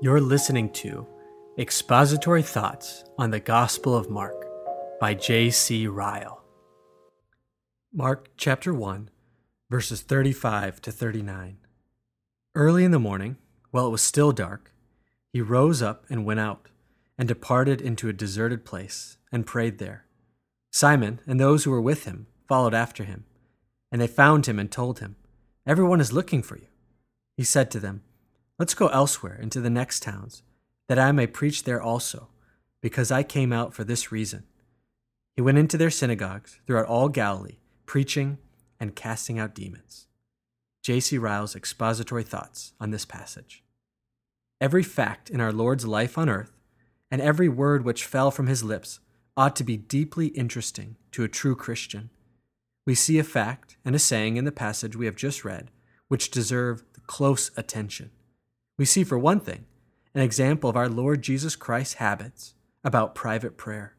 You're listening to Expository Thoughts on the Gospel of Mark by J.C. Ryle. Mark chapter 1, verses 35 to 39. Early in the morning, while it was still dark, he rose up and went out, and departed into a deserted place, and prayed there. Simon and those who were with him followed after him, and they found him and told him, Everyone is looking for you. He said to them, Let's go elsewhere into the next towns, that I may preach there also, because I came out for this reason. He went into their synagogues throughout all Galilee, preaching and casting out demons. J.C. Ryle's expository thoughts on this passage. Every fact in our Lord's life on earth, and every word which fell from his lips, ought to be deeply interesting to a true Christian. We see a fact and a saying in the passage we have just read which deserve close attention. We see, for one thing, an example of our Lord Jesus Christ's habits about private prayer.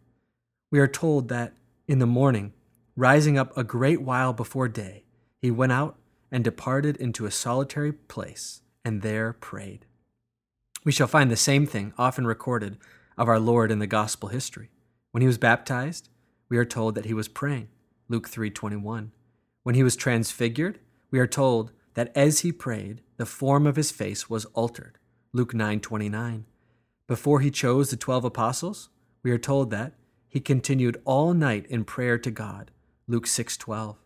We are told that in the morning, rising up a great while before day, he went out and departed into a solitary place and there prayed. We shall find the same thing often recorded of our Lord in the gospel history. When he was baptized, we are told that he was praying. Luke 3:21. When he was transfigured, we are told that as he prayed, the form of his face was altered. Luke 9:29. Before he chose the 12 apostles, we are told that he continued all night in prayer to God. Luke 6:12.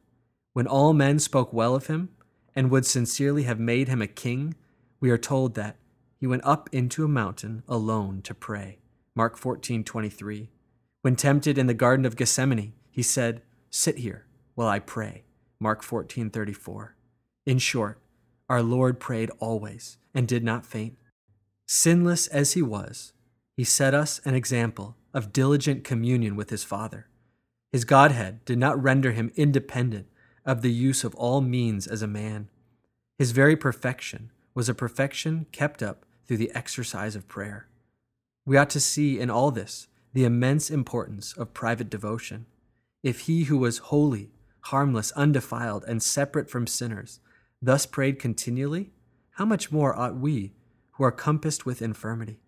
When all men spoke well of him and would sincerely have made him a king, we are told that he went up into a mountain alone to pray. Mark 14:23. When tempted in the garden of Gethsemane, he said, "Sit here while I pray." Mark 14:34. In short, our Lord prayed always and did not faint. Sinless as he was, he set us an example of diligent communion with his Father. His Godhead did not render him independent of the use of all means as a man. His very perfection was a perfection kept up through the exercise of prayer. We ought to see in all this the immense importance of private devotion. If he who was holy, harmless, undefiled, and separate from sinners thus prayed continually, how much more ought we, who are compassed with infirmity,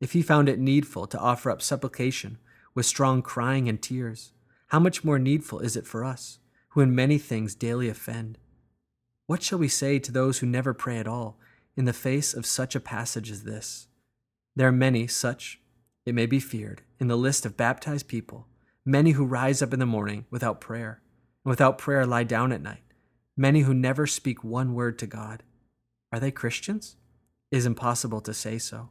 if he found it needful to offer up supplication with strong crying and tears, how much more needful is it for us, who in many things daily offend? What shall we say to those who never pray at all in the face of such a passage as this? There are many such, it may be feared, in the list of baptized people, many who rise up in the morning without prayer, and without prayer lie down at night many who never speak one word to God. Are they Christians? It is impossible to say so.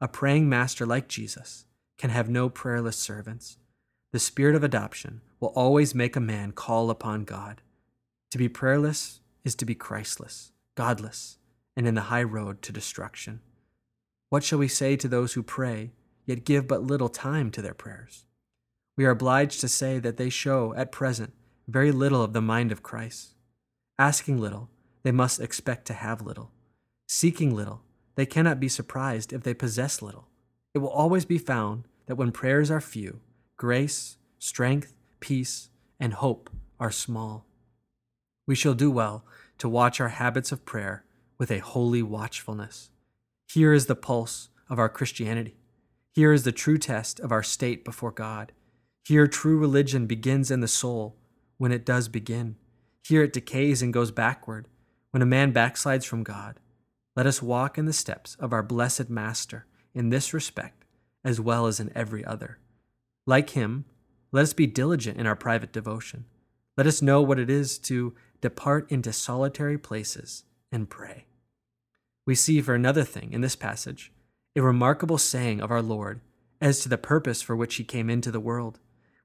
A praying master like Jesus can have no prayerless servants. The spirit of adoption will always make a man call upon God. To be prayerless is to be Christless, godless, and in the high road to destruction. What shall we say to those who pray, yet give but little time to their prayers? We are obliged to say that they show, at present, very little of the mind of Christ. Asking little, they must expect to have little. Seeking little, they cannot be surprised if they possess little. It will always be found that when prayers are few, grace, strength, peace, and hope are small. We shall do well to watch our habits of prayer with a holy watchfulness. Here is the pulse of our Christianity. Here is the true test of our state before God. Here, true religion begins in the soul when it does begin. Here it decays and goes backward when a man backslides from God. Let us walk in the steps of our blessed Master in this respect as well as in every other. Like him, let us be diligent in our private devotion. Let us know what it is to depart into solitary places and pray. We see, for another thing, in this passage, a remarkable saying of our Lord as to the purpose for which he came into the world.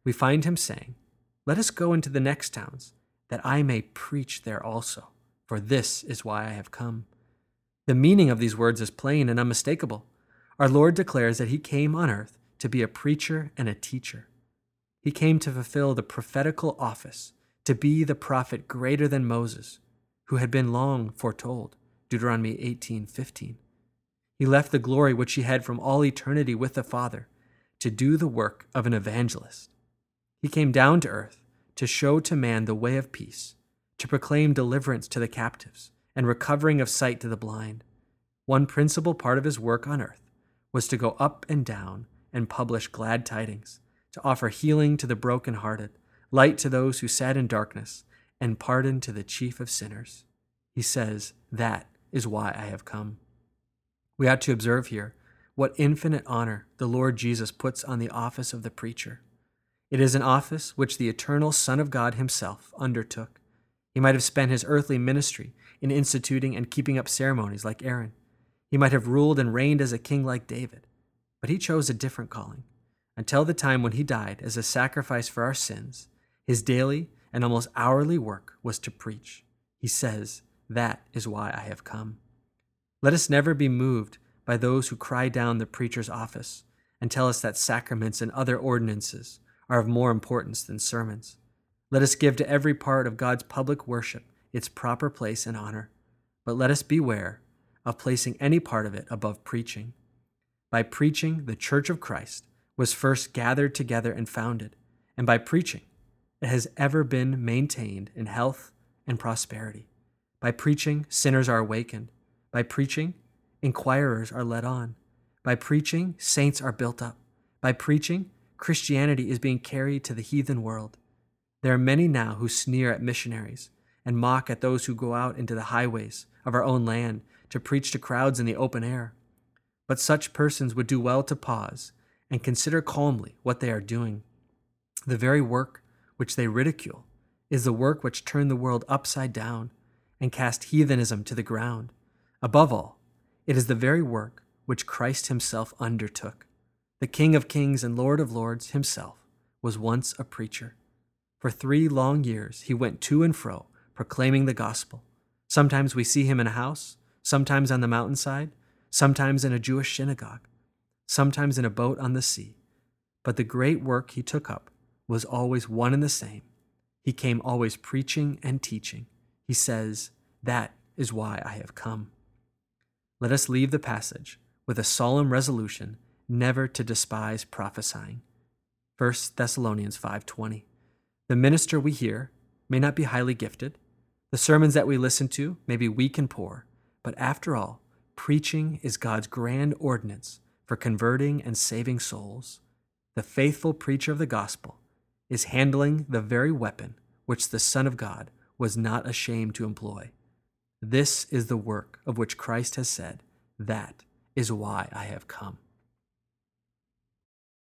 We find him saying, Let us go into the next towns that I may preach there also, for this is why I have come. The meaning of these words is plain and unmistakable. Our Lord declares that He came on earth to be a preacher and a teacher. He came to fulfill the prophetical office, to be the prophet greater than Moses, who had been long foretold. Deuteronomy 18:15. He left the glory which he had from all eternity with the Father to do the work of an evangelist. He came down to earth to show to man the way of peace, to proclaim deliverance to the captives, and recovering of sight to the blind. One principal part of his work on earth was to go up and down and publish glad tidings, to offer healing to the brokenhearted, light to those who sat in darkness, and pardon to the chief of sinners. He says, That is why I have come. We ought to observe here what infinite honor the Lord Jesus puts on the office of the preacher. It is an office which the eternal Son of God himself undertook. He might have spent his earthly ministry in instituting and keeping up ceremonies like Aaron. He might have ruled and reigned as a king like David. But he chose a different calling. Until the time when he died as a sacrifice for our sins, his daily and almost hourly work was to preach. He says, That is why I have come. Let us never be moved by those who cry down the preacher's office and tell us that sacraments and other ordinances are of more importance than sermons. Let us give to every part of God's public worship its proper place and honor, but let us beware of placing any part of it above preaching. By preaching, the Church of Christ was first gathered together and founded, and by preaching, it has ever been maintained in health and prosperity. By preaching, sinners are awakened. By preaching, inquirers are led on. By preaching, saints are built up. By preaching, Christianity is being carried to the heathen world. There are many now who sneer at missionaries and mock at those who go out into the highways of our own land to preach to crowds in the open air. But such persons would do well to pause and consider calmly what they are doing. The very work which they ridicule is the work which turned the world upside down and cast heathenism to the ground. Above all, it is the very work which Christ himself undertook. The King of Kings and Lord of Lords himself was once a preacher. For three long years he went to and fro proclaiming the gospel. Sometimes we see him in a house, sometimes on the mountainside, sometimes in a Jewish synagogue, sometimes in a boat on the sea. But the great work he took up was always one and the same. He came always preaching and teaching. He says, That is why I have come. Let us leave the passage with a solemn resolution never to despise prophesying. 1 Thessalonians 5:20. The minister we hear may not be highly gifted. The sermons that we listen to may be weak and poor, but after all, preaching is God's grand ordinance for converting and saving souls. The faithful preacher of the gospel is handling the very weapon which the Son of God was not ashamed to employ. This is the work of which Christ has said, That is why I have come.